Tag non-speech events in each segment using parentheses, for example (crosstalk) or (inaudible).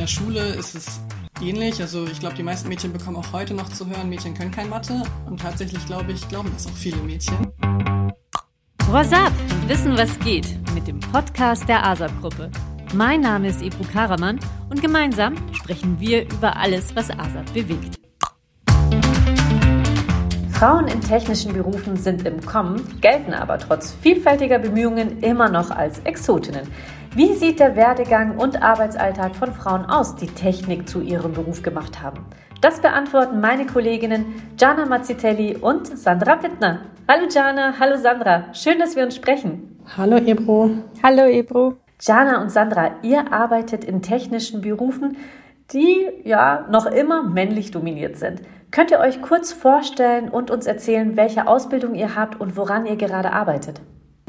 der Schule ist es ähnlich. Also ich glaube, die meisten Mädchen bekommen auch heute noch zu hören, Mädchen können kein Mathe. Und tatsächlich glaube ich, glauben das auch viele Mädchen. What's up? Wissen, was geht mit dem Podcast der ASAP-Gruppe. Mein Name ist Ebru Karaman und gemeinsam sprechen wir über alles, was ASAP bewegt. Frauen in technischen Berufen sind im Kommen, gelten aber trotz vielfältiger Bemühungen immer noch als Exotinnen. Wie sieht der Werdegang und Arbeitsalltag von Frauen aus, die Technik zu ihrem Beruf gemacht haben? Das beantworten meine Kolleginnen Jana Mazzitelli und Sandra Wittner. Hallo Jana, hallo Sandra, schön, dass wir uns sprechen. Hallo Ebro. Hallo Ebro. Jana und Sandra, ihr arbeitet in technischen Berufen, die ja noch immer männlich dominiert sind. Könnt ihr euch kurz vorstellen und uns erzählen, welche Ausbildung ihr habt und woran ihr gerade arbeitet?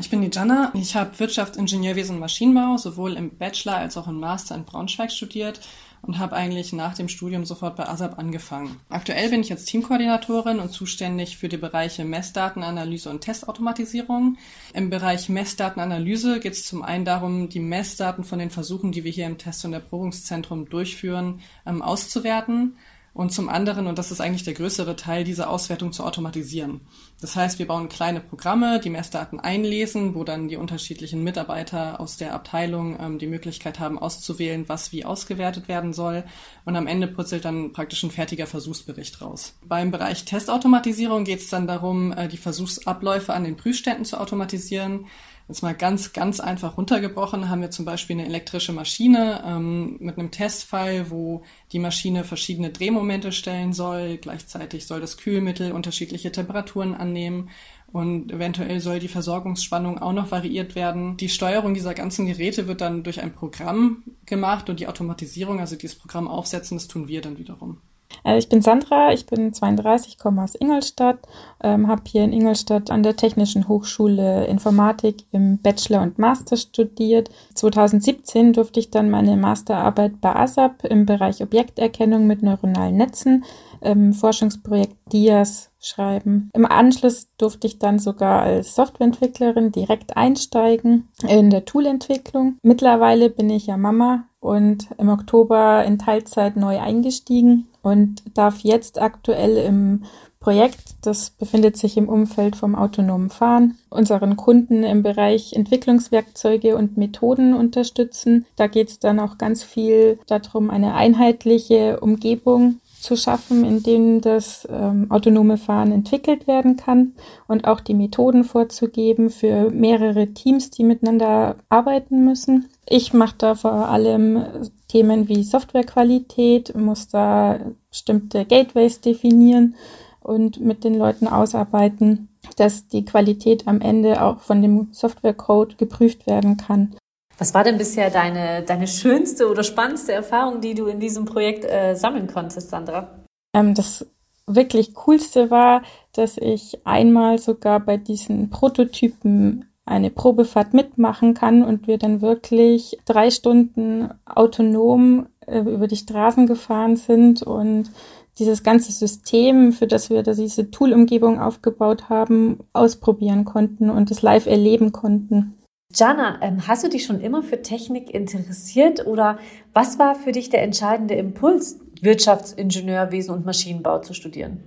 Ich bin die Jana. Ich habe Wirtschaftsingenieurwesen und Maschinenbau sowohl im Bachelor als auch im Master in Braunschweig studiert und habe eigentlich nach dem Studium sofort bei ASAP angefangen. Aktuell bin ich jetzt Teamkoordinatorin und zuständig für die Bereiche Messdatenanalyse und Testautomatisierung. Im Bereich Messdatenanalyse geht es zum einen darum, die Messdaten von den Versuchen, die wir hier im Test- und Erprobungszentrum durchführen, ähm, auszuwerten und zum anderen, und das ist eigentlich der größere Teil, diese Auswertung zu automatisieren. Das heißt, wir bauen kleine Programme, die Messdaten einlesen, wo dann die unterschiedlichen Mitarbeiter aus der Abteilung ähm, die Möglichkeit haben, auszuwählen, was wie ausgewertet werden soll. Und am Ende putzelt dann praktisch ein fertiger Versuchsbericht raus. Beim Bereich Testautomatisierung geht es dann darum, äh, die Versuchsabläufe an den Prüfständen zu automatisieren. Jetzt mal ganz, ganz einfach runtergebrochen haben wir zum Beispiel eine elektrische Maschine ähm, mit einem Testfall, wo die Maschine verschiedene Drehmomente stellen soll. Gleichzeitig soll das Kühlmittel unterschiedliche Temperaturen annehmen und eventuell soll die Versorgungsspannung auch noch variiert werden. Die Steuerung dieser ganzen Geräte wird dann durch ein Programm gemacht und die Automatisierung, also dieses Programm aufsetzen, das tun wir dann wiederum. Äh, ich bin Sandra, ich bin 32, komme aus Ingolstadt, ähm, habe hier in Ingolstadt an der Technischen Hochschule Informatik im Bachelor und Master studiert. 2017 durfte ich dann meine Masterarbeit bei ASAP im Bereich Objekterkennung mit neuronalen Netzen, ähm, Forschungsprojekt DIAS schreiben. Im Anschluss durfte ich dann sogar als Softwareentwicklerin direkt einsteigen in der Toolentwicklung. Mittlerweile bin ich ja Mama und im Oktober in Teilzeit neu eingestiegen und darf jetzt aktuell im Projekt, das befindet sich im Umfeld vom autonomen Fahren, unseren Kunden im Bereich Entwicklungswerkzeuge und Methoden unterstützen. Da geht es dann auch ganz viel darum, eine einheitliche Umgebung zu schaffen, in denen das ähm, autonome Fahren entwickelt werden kann und auch die Methoden vorzugeben für mehrere Teams, die miteinander arbeiten müssen. Ich mache da vor allem Themen wie Softwarequalität, muss da bestimmte Gateways definieren und mit den Leuten ausarbeiten, dass die Qualität am Ende auch von dem Softwarecode geprüft werden kann. Was war denn bisher deine, deine schönste oder spannendste Erfahrung, die du in diesem Projekt äh, sammeln konntest, Sandra? Ähm, das wirklich coolste war, dass ich einmal sogar bei diesen Prototypen eine Probefahrt mitmachen kann und wir dann wirklich drei Stunden autonom äh, über die Straßen gefahren sind und dieses ganze System, für das wir da diese Tool-Umgebung aufgebaut haben, ausprobieren konnten und es live erleben konnten. Jana, ähm, hast du dich schon immer für Technik interessiert oder was war für dich der entscheidende Impuls, Wirtschaftsingenieurwesen und Maschinenbau zu studieren?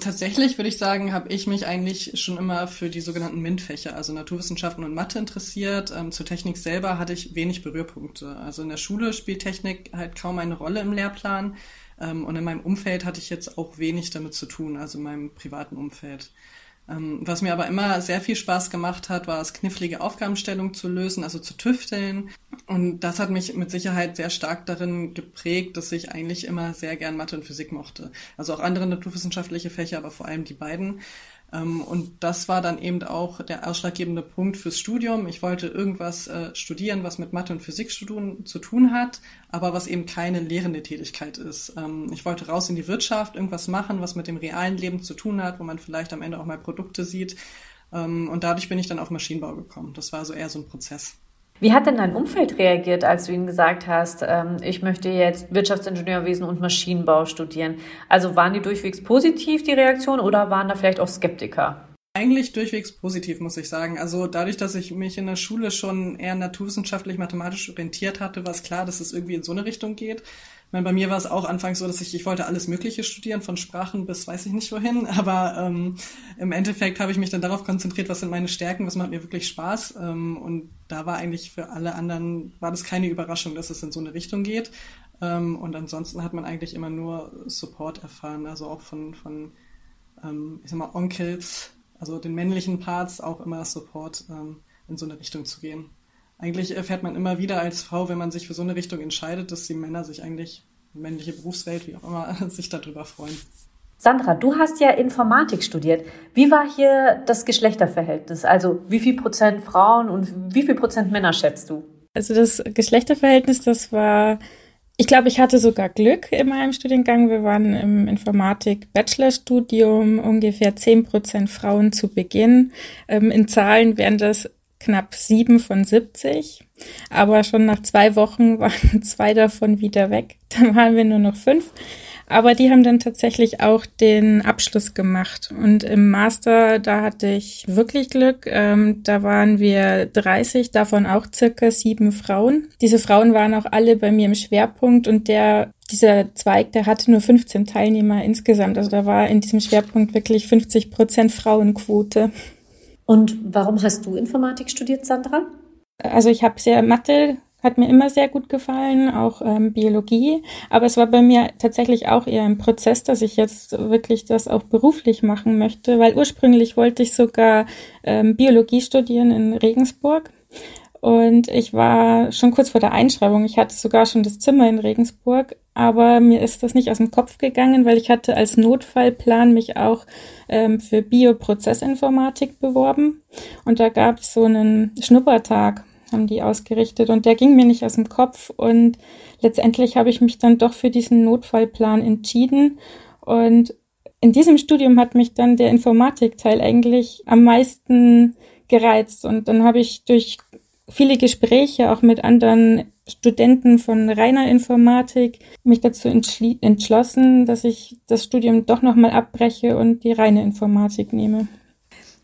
Tatsächlich würde ich sagen, habe ich mich eigentlich schon immer für die sogenannten MINT-Fächer, also Naturwissenschaften und Mathe interessiert. Ähm, zur Technik selber hatte ich wenig Berührpunkte. Also in der Schule spielt Technik halt kaum eine Rolle im Lehrplan. Ähm, und in meinem Umfeld hatte ich jetzt auch wenig damit zu tun, also in meinem privaten Umfeld. Ähm, was mir aber immer sehr viel Spaß gemacht hat, war es, knifflige Aufgabenstellungen zu lösen, also zu tüfteln. Und das hat mich mit Sicherheit sehr stark darin geprägt, dass ich eigentlich immer sehr gern Mathe und Physik mochte. Also auch andere naturwissenschaftliche Fächer, aber vor allem die beiden. Ähm, und das war dann eben auch der ausschlaggebende Punkt fürs Studium. Ich wollte irgendwas äh, studieren, was mit Mathe und Physik zu tun hat, aber was eben keine lehrende Tätigkeit ist. Ähm, ich wollte raus in die Wirtschaft, irgendwas machen, was mit dem realen Leben zu tun hat, wo man vielleicht am Ende auch mal Produkte sieht. Ähm, und dadurch bin ich dann auf Maschinenbau gekommen. Das war so eher so ein Prozess. Wie hat denn dein Umfeld reagiert, als du ihnen gesagt hast, ähm, ich möchte jetzt Wirtschaftsingenieurwesen und Maschinenbau studieren? Also waren die durchwegs positiv, die Reaktion, oder waren da vielleicht auch Skeptiker? Eigentlich durchwegs positiv, muss ich sagen. Also dadurch, dass ich mich in der Schule schon eher naturwissenschaftlich, mathematisch orientiert hatte, war es klar, dass es irgendwie in so eine Richtung geht. Ich meine, bei mir war es auch anfangs so, dass ich, ich wollte alles Mögliche studieren, von Sprachen bis weiß ich nicht wohin. (laughs) Aber ähm, im Endeffekt habe ich mich dann darauf konzentriert, was sind meine Stärken, was macht mir wirklich Spaß. Ähm, und da war eigentlich für alle anderen, war das keine Überraschung, dass es in so eine Richtung geht. Ähm, und ansonsten hat man eigentlich immer nur Support erfahren, also auch von, von ähm, ich sag mal, Onkels, also den männlichen Parts auch immer Support ähm, in so eine Richtung zu gehen. Eigentlich erfährt man immer wieder als Frau, wenn man sich für so eine Richtung entscheidet, dass die Männer sich eigentlich, männliche Berufswelt, wie auch immer, (laughs) sich darüber freuen. Sandra, du hast ja Informatik studiert. Wie war hier das Geschlechterverhältnis? Also wie viel Prozent Frauen und wie viel Prozent Männer schätzt du? Also das Geschlechterverhältnis, das war ich glaube, ich hatte sogar Glück in meinem Studiengang. Wir waren im Informatik-Bachelorstudium ungefähr zehn Prozent Frauen zu Beginn. Ähm, in Zahlen wären das knapp sieben von 70. Aber schon nach zwei Wochen (laughs) waren zwei davon wieder weg. Dann waren wir nur noch fünf. Aber die haben dann tatsächlich auch den Abschluss gemacht. Und im Master, da hatte ich wirklich Glück. Ähm, da waren wir 30, davon auch circa sieben Frauen. Diese Frauen waren auch alle bei mir im Schwerpunkt und der dieser Zweig, der hatte nur 15 Teilnehmer insgesamt. Also da war in diesem Schwerpunkt wirklich 50 Prozent Frauenquote. Und warum hast du Informatik studiert, Sandra? Also ich habe sehr Mathe hat mir immer sehr gut gefallen, auch ähm, Biologie. Aber es war bei mir tatsächlich auch eher ein Prozess, dass ich jetzt wirklich das auch beruflich machen möchte, weil ursprünglich wollte ich sogar ähm, Biologie studieren in Regensburg. Und ich war schon kurz vor der Einschreibung. Ich hatte sogar schon das Zimmer in Regensburg, aber mir ist das nicht aus dem Kopf gegangen, weil ich hatte als Notfallplan mich auch ähm, für Bioprozessinformatik beworben. Und da gab es so einen Schnuppertag haben die ausgerichtet. Und der ging mir nicht aus dem Kopf. Und letztendlich habe ich mich dann doch für diesen Notfallplan entschieden. Und in diesem Studium hat mich dann der Informatikteil eigentlich am meisten gereizt. Und dann habe ich durch viele Gespräche auch mit anderen Studenten von reiner Informatik mich dazu entschlossen, dass ich das Studium doch nochmal abbreche und die reine Informatik nehme.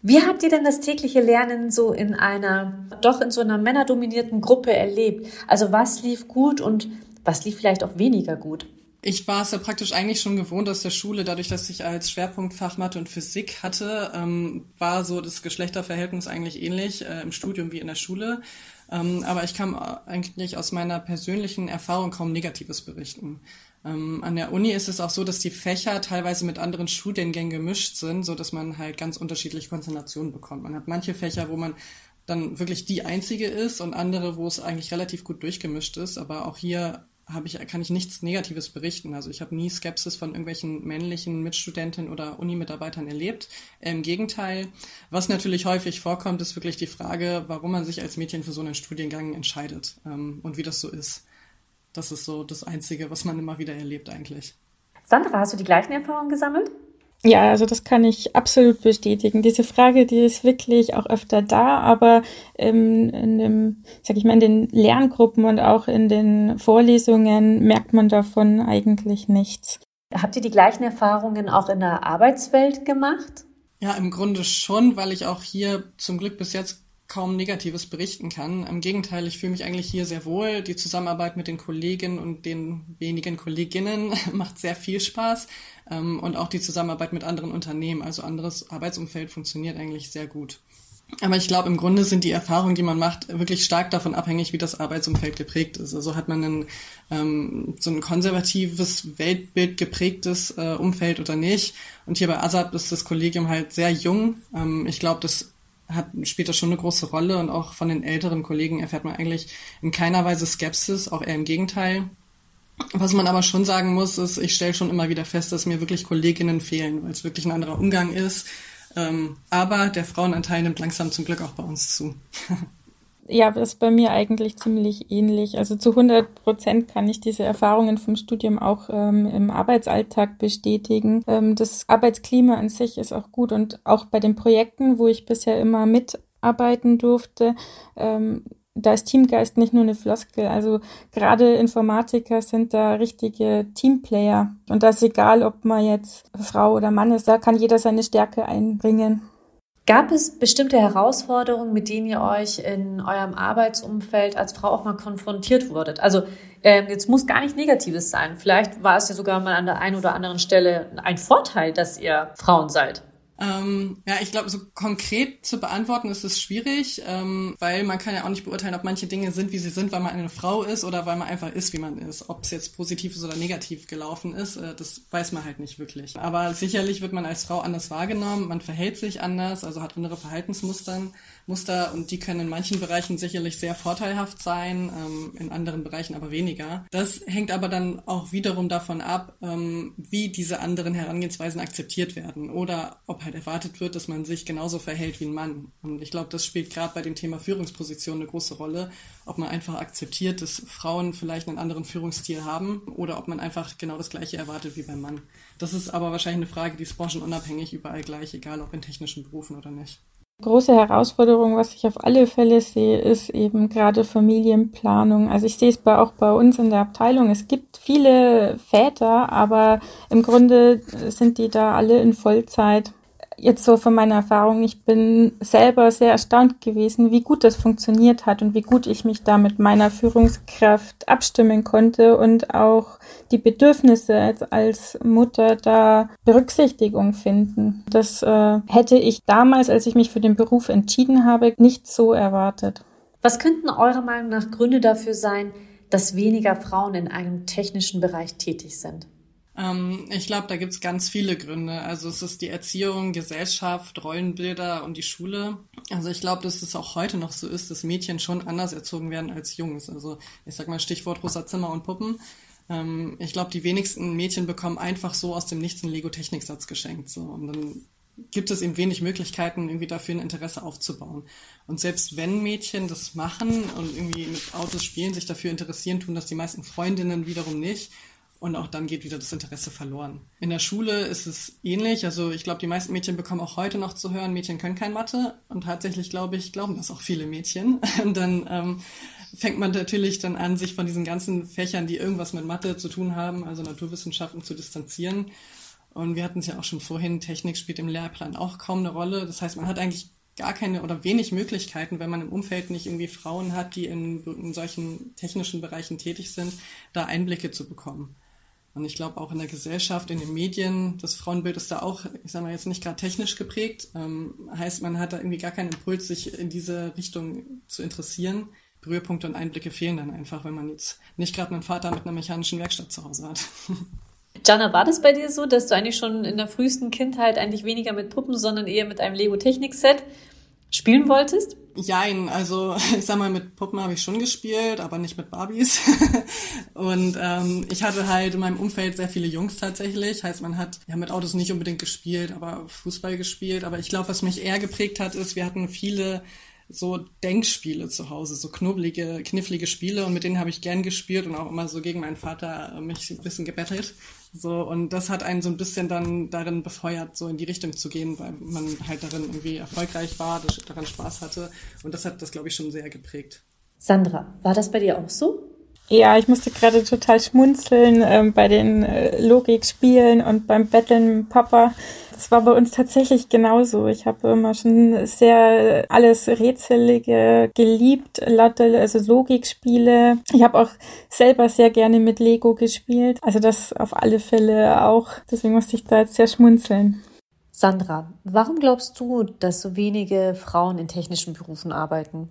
Wie habt ihr denn das tägliche Lernen so in einer, doch in so einer männerdominierten Gruppe erlebt? Also was lief gut und was lief vielleicht auch weniger gut? Ich war es ja praktisch eigentlich schon gewohnt aus der Schule, dadurch, dass ich als Schwerpunkt Mathe und Physik hatte, ähm, war so das Geschlechterverhältnis eigentlich ähnlich äh, im Studium wie in der Schule. Ähm, aber ich kam eigentlich aus meiner persönlichen Erfahrung kaum Negatives berichten. Ähm, an der Uni ist es auch so, dass die Fächer teilweise mit anderen Studiengängen gemischt sind, so dass man halt ganz unterschiedliche Konzentrationen bekommt. Man hat manche Fächer, wo man dann wirklich die einzige ist und andere, wo es eigentlich relativ gut durchgemischt ist. Aber auch hier habe ich, kann ich nichts Negatives berichten. Also ich habe nie Skepsis von irgendwelchen männlichen Mitstudentinnen oder Unimitarbeitern erlebt. Im Gegenteil, was natürlich häufig vorkommt, ist wirklich die Frage, warum man sich als Mädchen für so einen Studiengang entscheidet ähm, und wie das so ist. Das ist so das Einzige, was man immer wieder erlebt eigentlich. Sandra, hast du die gleichen Erfahrungen gesammelt? Ja, also das kann ich absolut bestätigen. Diese Frage, die ist wirklich auch öfter da, aber ähm, in dem, sag ich mal, in den Lerngruppen und auch in den Vorlesungen merkt man davon eigentlich nichts. Habt ihr die gleichen Erfahrungen auch in der Arbeitswelt gemacht? Ja, im Grunde schon, weil ich auch hier zum Glück bis jetzt kaum Negatives berichten kann. Im Gegenteil, ich fühle mich eigentlich hier sehr wohl. Die Zusammenarbeit mit den Kollegen und den wenigen Kolleginnen (laughs) macht sehr viel Spaß. Ähm, und auch die Zusammenarbeit mit anderen Unternehmen, also anderes Arbeitsumfeld funktioniert eigentlich sehr gut. Aber ich glaube, im Grunde sind die Erfahrungen, die man macht, wirklich stark davon abhängig, wie das Arbeitsumfeld geprägt ist. Also hat man ein, ähm, so ein konservatives, Weltbild geprägtes äh, Umfeld oder nicht. Und hier bei ASAP ist das Kollegium halt sehr jung. Ähm, ich glaube, das hat, spielt das schon eine große Rolle und auch von den älteren Kollegen erfährt man eigentlich in keiner Weise Skepsis, auch eher im Gegenteil. Was man aber schon sagen muss, ist, ich stelle schon immer wieder fest, dass mir wirklich Kolleginnen fehlen, weil es wirklich ein anderer Umgang ist. Ähm, aber der Frauenanteil nimmt langsam zum Glück auch bei uns zu. (laughs) Ja, das ist bei mir eigentlich ziemlich ähnlich. Also zu 100 Prozent kann ich diese Erfahrungen vom Studium auch ähm, im Arbeitsalltag bestätigen. Ähm, das Arbeitsklima an sich ist auch gut und auch bei den Projekten, wo ich bisher immer mitarbeiten durfte, ähm, da ist Teamgeist nicht nur eine Floskel. Also gerade Informatiker sind da richtige Teamplayer. Und das ist egal, ob man jetzt Frau oder Mann ist, da kann jeder seine Stärke einbringen. Gab es bestimmte Herausforderungen, mit denen ihr euch in eurem Arbeitsumfeld als Frau auch mal konfrontiert wurdet? Also ähm, jetzt muss gar nicht Negatives sein. Vielleicht war es ja sogar mal an der einen oder anderen Stelle ein Vorteil, dass ihr Frauen seid. Ähm, ja, ich glaube, so konkret zu beantworten ist es schwierig, ähm, weil man kann ja auch nicht beurteilen, ob manche Dinge sind, wie sie sind, weil man eine Frau ist oder weil man einfach ist, wie man ist. Ob es jetzt positiv ist oder negativ gelaufen ist, äh, das weiß man halt nicht wirklich. Aber sicherlich wird man als Frau anders wahrgenommen, man verhält sich anders, also hat andere Verhaltensmuster. Muster und die können in manchen Bereichen sicherlich sehr vorteilhaft sein, ähm, in anderen Bereichen aber weniger. Das hängt aber dann auch wiederum davon ab, ähm, wie diese anderen Herangehensweisen akzeptiert werden oder ob halt erwartet wird, dass man sich genauso verhält wie ein Mann. Und ich glaube, das spielt gerade bei dem Thema Führungsposition eine große Rolle, ob man einfach akzeptiert, dass Frauen vielleicht einen anderen Führungsstil haben oder ob man einfach genau das Gleiche erwartet wie beim Mann. Das ist aber wahrscheinlich eine Frage, die ist branchenunabhängig überall gleich, egal ob in technischen Berufen oder nicht. Große Herausforderung, was ich auf alle Fälle sehe, ist eben gerade Familienplanung. Also ich sehe es bei, auch bei uns in der Abteilung. Es gibt viele Väter, aber im Grunde sind die da alle in Vollzeit jetzt so von meiner Erfahrung, ich bin selber sehr erstaunt gewesen, wie gut das funktioniert hat und wie gut ich mich da mit meiner Führungskraft abstimmen konnte und auch die Bedürfnisse als, als Mutter da Berücksichtigung finden. Das äh, hätte ich damals, als ich mich für den Beruf entschieden habe, nicht so erwartet. Was könnten eurer Meinung nach Gründe dafür sein, dass weniger Frauen in einem technischen Bereich tätig sind? Ähm, ich glaube, da gibt's ganz viele Gründe. Also es ist die Erziehung, Gesellschaft, Rollenbilder und die Schule. Also ich glaube, dass es auch heute noch so ist, dass Mädchen schon anders erzogen werden als Jungs. Also ich sag mal Stichwort rosa Zimmer und Puppen. Ähm, ich glaube, die wenigsten Mädchen bekommen einfach so aus dem Nichts einen Lego-Techniksatz geschenkt. So. Und dann gibt es eben wenig Möglichkeiten, irgendwie dafür ein Interesse aufzubauen. Und selbst wenn Mädchen das machen und irgendwie mit Autos spielen, sich dafür interessieren, tun das die meisten Freundinnen wiederum nicht. Und auch dann geht wieder das Interesse verloren. In der Schule ist es ähnlich. Also ich glaube, die meisten Mädchen bekommen auch heute noch zu hören, Mädchen können kein Mathe. Und tatsächlich, glaube ich, glauben das auch viele Mädchen. (laughs) Und dann ähm, fängt man natürlich dann an, sich von diesen ganzen Fächern, die irgendwas mit Mathe zu tun haben, also Naturwissenschaften, zu distanzieren. Und wir hatten es ja auch schon vorhin, Technik spielt im Lehrplan auch kaum eine Rolle. Das heißt, man hat eigentlich gar keine oder wenig Möglichkeiten, wenn man im Umfeld nicht irgendwie Frauen hat, die in, in solchen technischen Bereichen tätig sind, da Einblicke zu bekommen. Und ich glaube auch in der Gesellschaft, in den Medien, das Frauenbild ist da auch, ich sage mal jetzt nicht gerade technisch geprägt. Ähm, heißt, man hat da irgendwie gar keinen Impuls, sich in diese Richtung zu interessieren. Berührpunkte und Einblicke fehlen dann einfach, wenn man jetzt nicht gerade einen Vater mit einer mechanischen Werkstatt zu Hause hat. (laughs) Jana, war das bei dir so, dass du eigentlich schon in der frühesten Kindheit eigentlich weniger mit Puppen, sondern eher mit einem Lego-Technik-Set spielen wolltest? Jein, also (laughs) ich sag mal, mit Puppen habe ich schon gespielt, aber nicht mit Barbies. (laughs) und ähm, ich hatte halt in meinem Umfeld sehr viele Jungs tatsächlich. Heißt, man hat ja mit Autos nicht unbedingt gespielt, aber Fußball gespielt. Aber ich glaube, was mich eher geprägt hat, ist, wir hatten viele so Denkspiele zu Hause, so knubbelige, knifflige Spiele und mit denen habe ich gern gespielt und auch immer so gegen meinen Vater mich ein bisschen gebettelt. So, und das hat einen so ein bisschen dann darin befeuert, so in die Richtung zu gehen, weil man halt darin irgendwie erfolgreich war, daran Spaß hatte. Und das hat das, glaube ich, schon sehr geprägt. Sandra, war das bei dir auch so? Ja, ich musste gerade total schmunzeln ähm, bei den äh, Logikspielen und beim Betteln mit Papa. Das war bei uns tatsächlich genauso. Ich habe immer schon sehr alles Rätselige geliebt, also Logikspiele. Ich habe auch selber sehr gerne mit Lego gespielt. Also das auf alle Fälle auch. Deswegen musste ich da jetzt sehr schmunzeln. Sandra, warum glaubst du, dass so wenige Frauen in technischen Berufen arbeiten?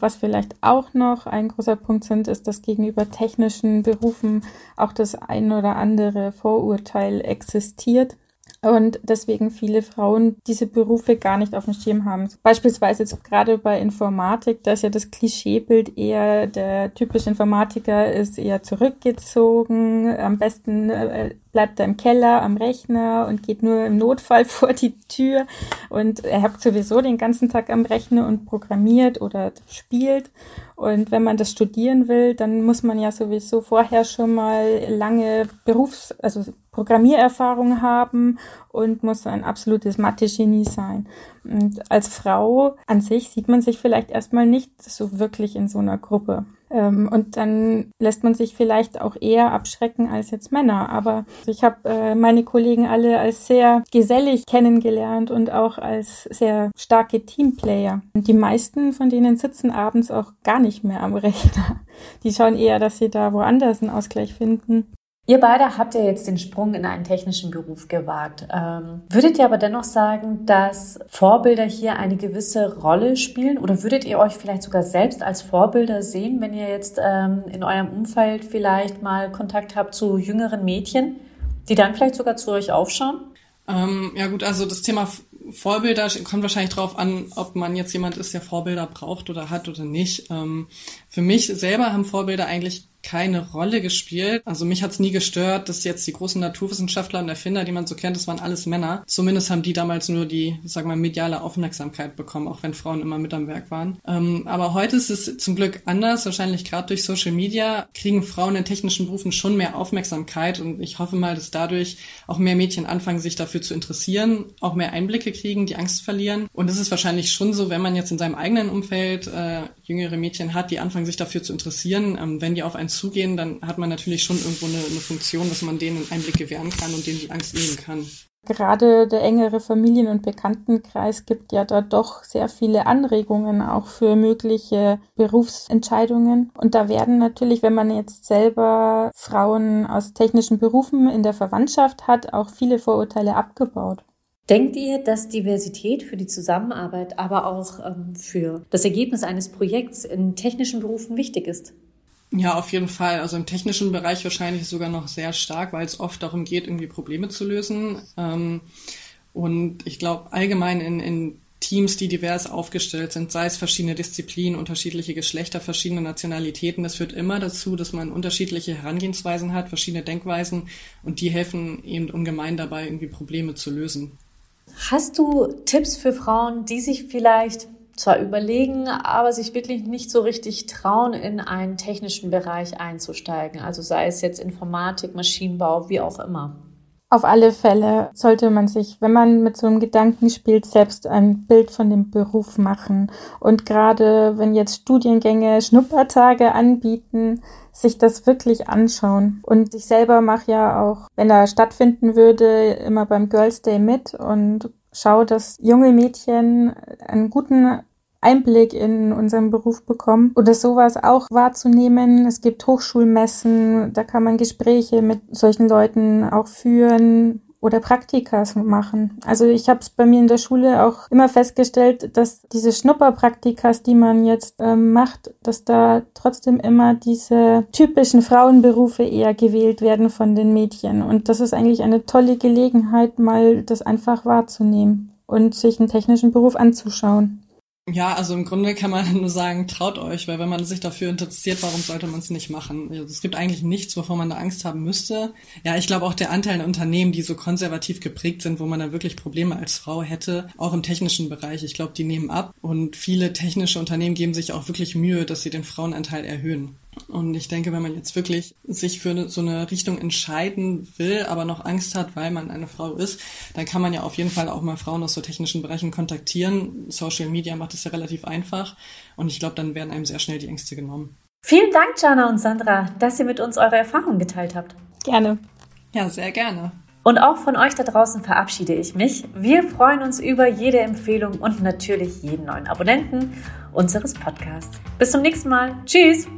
Was vielleicht auch noch ein großer Punkt sind, ist, dass gegenüber technischen Berufen auch das ein oder andere Vorurteil existiert und deswegen viele Frauen diese Berufe gar nicht auf dem Schirm haben. Beispielsweise jetzt gerade bei Informatik, da ist ja das Klischeebild eher, der typische Informatiker ist eher zurückgezogen, am besten äh, bleibt er im Keller am Rechner und geht nur im Notfall (laughs) vor die Tür und er hat sowieso den ganzen Tag am Rechner und programmiert oder spielt. Und wenn man das studieren will, dann muss man ja sowieso vorher schon mal lange Berufs-, also Programmiererfahrung haben und muss ein absolutes Mathe-Genie sein. Und als Frau an sich sieht man sich vielleicht erstmal nicht so wirklich in so einer Gruppe. Ähm, und dann lässt man sich vielleicht auch eher abschrecken als jetzt Männer. Aber ich habe äh, meine Kollegen alle als sehr gesellig kennengelernt und auch als sehr starke Teamplayer. Und die meisten von denen sitzen abends auch gar nicht mehr am Rechner. Die schauen eher, dass sie da woanders einen Ausgleich finden. Ihr beide habt ja jetzt den Sprung in einen technischen Beruf gewagt. Ähm, würdet ihr aber dennoch sagen, dass Vorbilder hier eine gewisse Rolle spielen? Oder würdet ihr euch vielleicht sogar selbst als Vorbilder sehen, wenn ihr jetzt ähm, in eurem Umfeld vielleicht mal Kontakt habt zu jüngeren Mädchen, die dann vielleicht sogar zu euch aufschauen? Ähm, ja gut, also das Thema Vorbilder kommt wahrscheinlich darauf an, ob man jetzt jemand ist, der Vorbilder braucht oder hat oder nicht. Ähm, für mich selber haben Vorbilder eigentlich keine Rolle gespielt. Also mich hat's nie gestört, dass jetzt die großen Naturwissenschaftler und Erfinder, die man so kennt, das waren alles Männer. Zumindest haben die damals nur die, sag mal, mediale Aufmerksamkeit bekommen, auch wenn Frauen immer mit am Werk waren. Ähm, aber heute ist es zum Glück anders. Wahrscheinlich gerade durch Social Media kriegen Frauen in technischen Berufen schon mehr Aufmerksamkeit und ich hoffe mal, dass dadurch auch mehr Mädchen anfangen, sich dafür zu interessieren, auch mehr Einblicke kriegen, die Angst verlieren. Und es ist wahrscheinlich schon so, wenn man jetzt in seinem eigenen Umfeld äh, jüngere Mädchen hat, die anfangen, sich dafür zu interessieren, ähm, wenn die auf ein zugehen, dann hat man natürlich schon irgendwo eine, eine Funktion, dass man denen einen Einblick gewähren kann und denen die Angst nehmen kann. Gerade der engere Familien- und Bekanntenkreis gibt ja da doch sehr viele Anregungen auch für mögliche Berufsentscheidungen. Und da werden natürlich, wenn man jetzt selber Frauen aus technischen Berufen in der Verwandtschaft hat, auch viele Vorurteile abgebaut. Denkt ihr, dass Diversität für die Zusammenarbeit, aber auch ähm, für das Ergebnis eines Projekts in technischen Berufen wichtig ist? Ja, auf jeden Fall. Also im technischen Bereich wahrscheinlich sogar noch sehr stark, weil es oft darum geht, irgendwie Probleme zu lösen. Ähm, und ich glaube, allgemein in, in Teams, die divers aufgestellt sind, sei es verschiedene Disziplinen, unterschiedliche Geschlechter, verschiedene Nationalitäten, das führt immer dazu, dass man unterschiedliche Herangehensweisen hat, verschiedene Denkweisen und die helfen eben ungemein dabei, irgendwie Probleme zu lösen. Hast du Tipps für Frauen, die sich vielleicht zwar überlegen, aber sich wirklich nicht so richtig trauen, in einen technischen Bereich einzusteigen. Also sei es jetzt Informatik, Maschinenbau, wie auch immer. Auf alle Fälle sollte man sich, wenn man mit so einem Gedanken spielt, selbst ein Bild von dem Beruf machen. Und gerade wenn jetzt Studiengänge Schnuppertage anbieten, sich das wirklich anschauen. Und ich selber mache ja auch, wenn er stattfinden würde, immer beim Girls Day mit und schaue, dass junge Mädchen einen guten Einblick in unseren Beruf bekommen oder sowas auch wahrzunehmen. Es gibt Hochschulmessen, da kann man Gespräche mit solchen Leuten auch führen oder Praktikas machen. Also ich habe es bei mir in der Schule auch immer festgestellt, dass diese Schnupperpraktikas, die man jetzt ähm, macht, dass da trotzdem immer diese typischen Frauenberufe eher gewählt werden von den Mädchen. Und das ist eigentlich eine tolle Gelegenheit, mal das einfach wahrzunehmen und sich einen technischen Beruf anzuschauen. Ja, also im Grunde kann man (laughs) nur sagen, traut euch, weil wenn man sich dafür interessiert, warum sollte man es nicht machen? Also es gibt eigentlich nichts, wovor man da Angst haben müsste. Ja, ich glaube auch der Anteil an Unternehmen, die so konservativ geprägt sind, wo man dann wirklich Probleme als Frau hätte, auch im technischen Bereich, ich glaube, die nehmen ab. Und viele technische Unternehmen geben sich auch wirklich Mühe, dass sie den Frauenanteil erhöhen. Und ich denke, wenn man jetzt wirklich sich für so eine Richtung entscheiden will, aber noch Angst hat, weil man eine Frau ist, dann kann man ja auf jeden Fall auch mal Frauen aus so technischen Bereichen kontaktieren. Social Media macht es ja relativ einfach. Und ich glaube, dann werden einem sehr schnell die Ängste genommen. Vielen Dank, Jana und Sandra, dass ihr mit uns eure Erfahrungen geteilt habt. Gerne. Ja, sehr gerne. Und auch von euch da draußen verabschiede ich mich. Wir freuen uns über jede Empfehlung und natürlich jeden neuen Abonnenten unseres Podcasts. Bis zum nächsten Mal. Tschüss!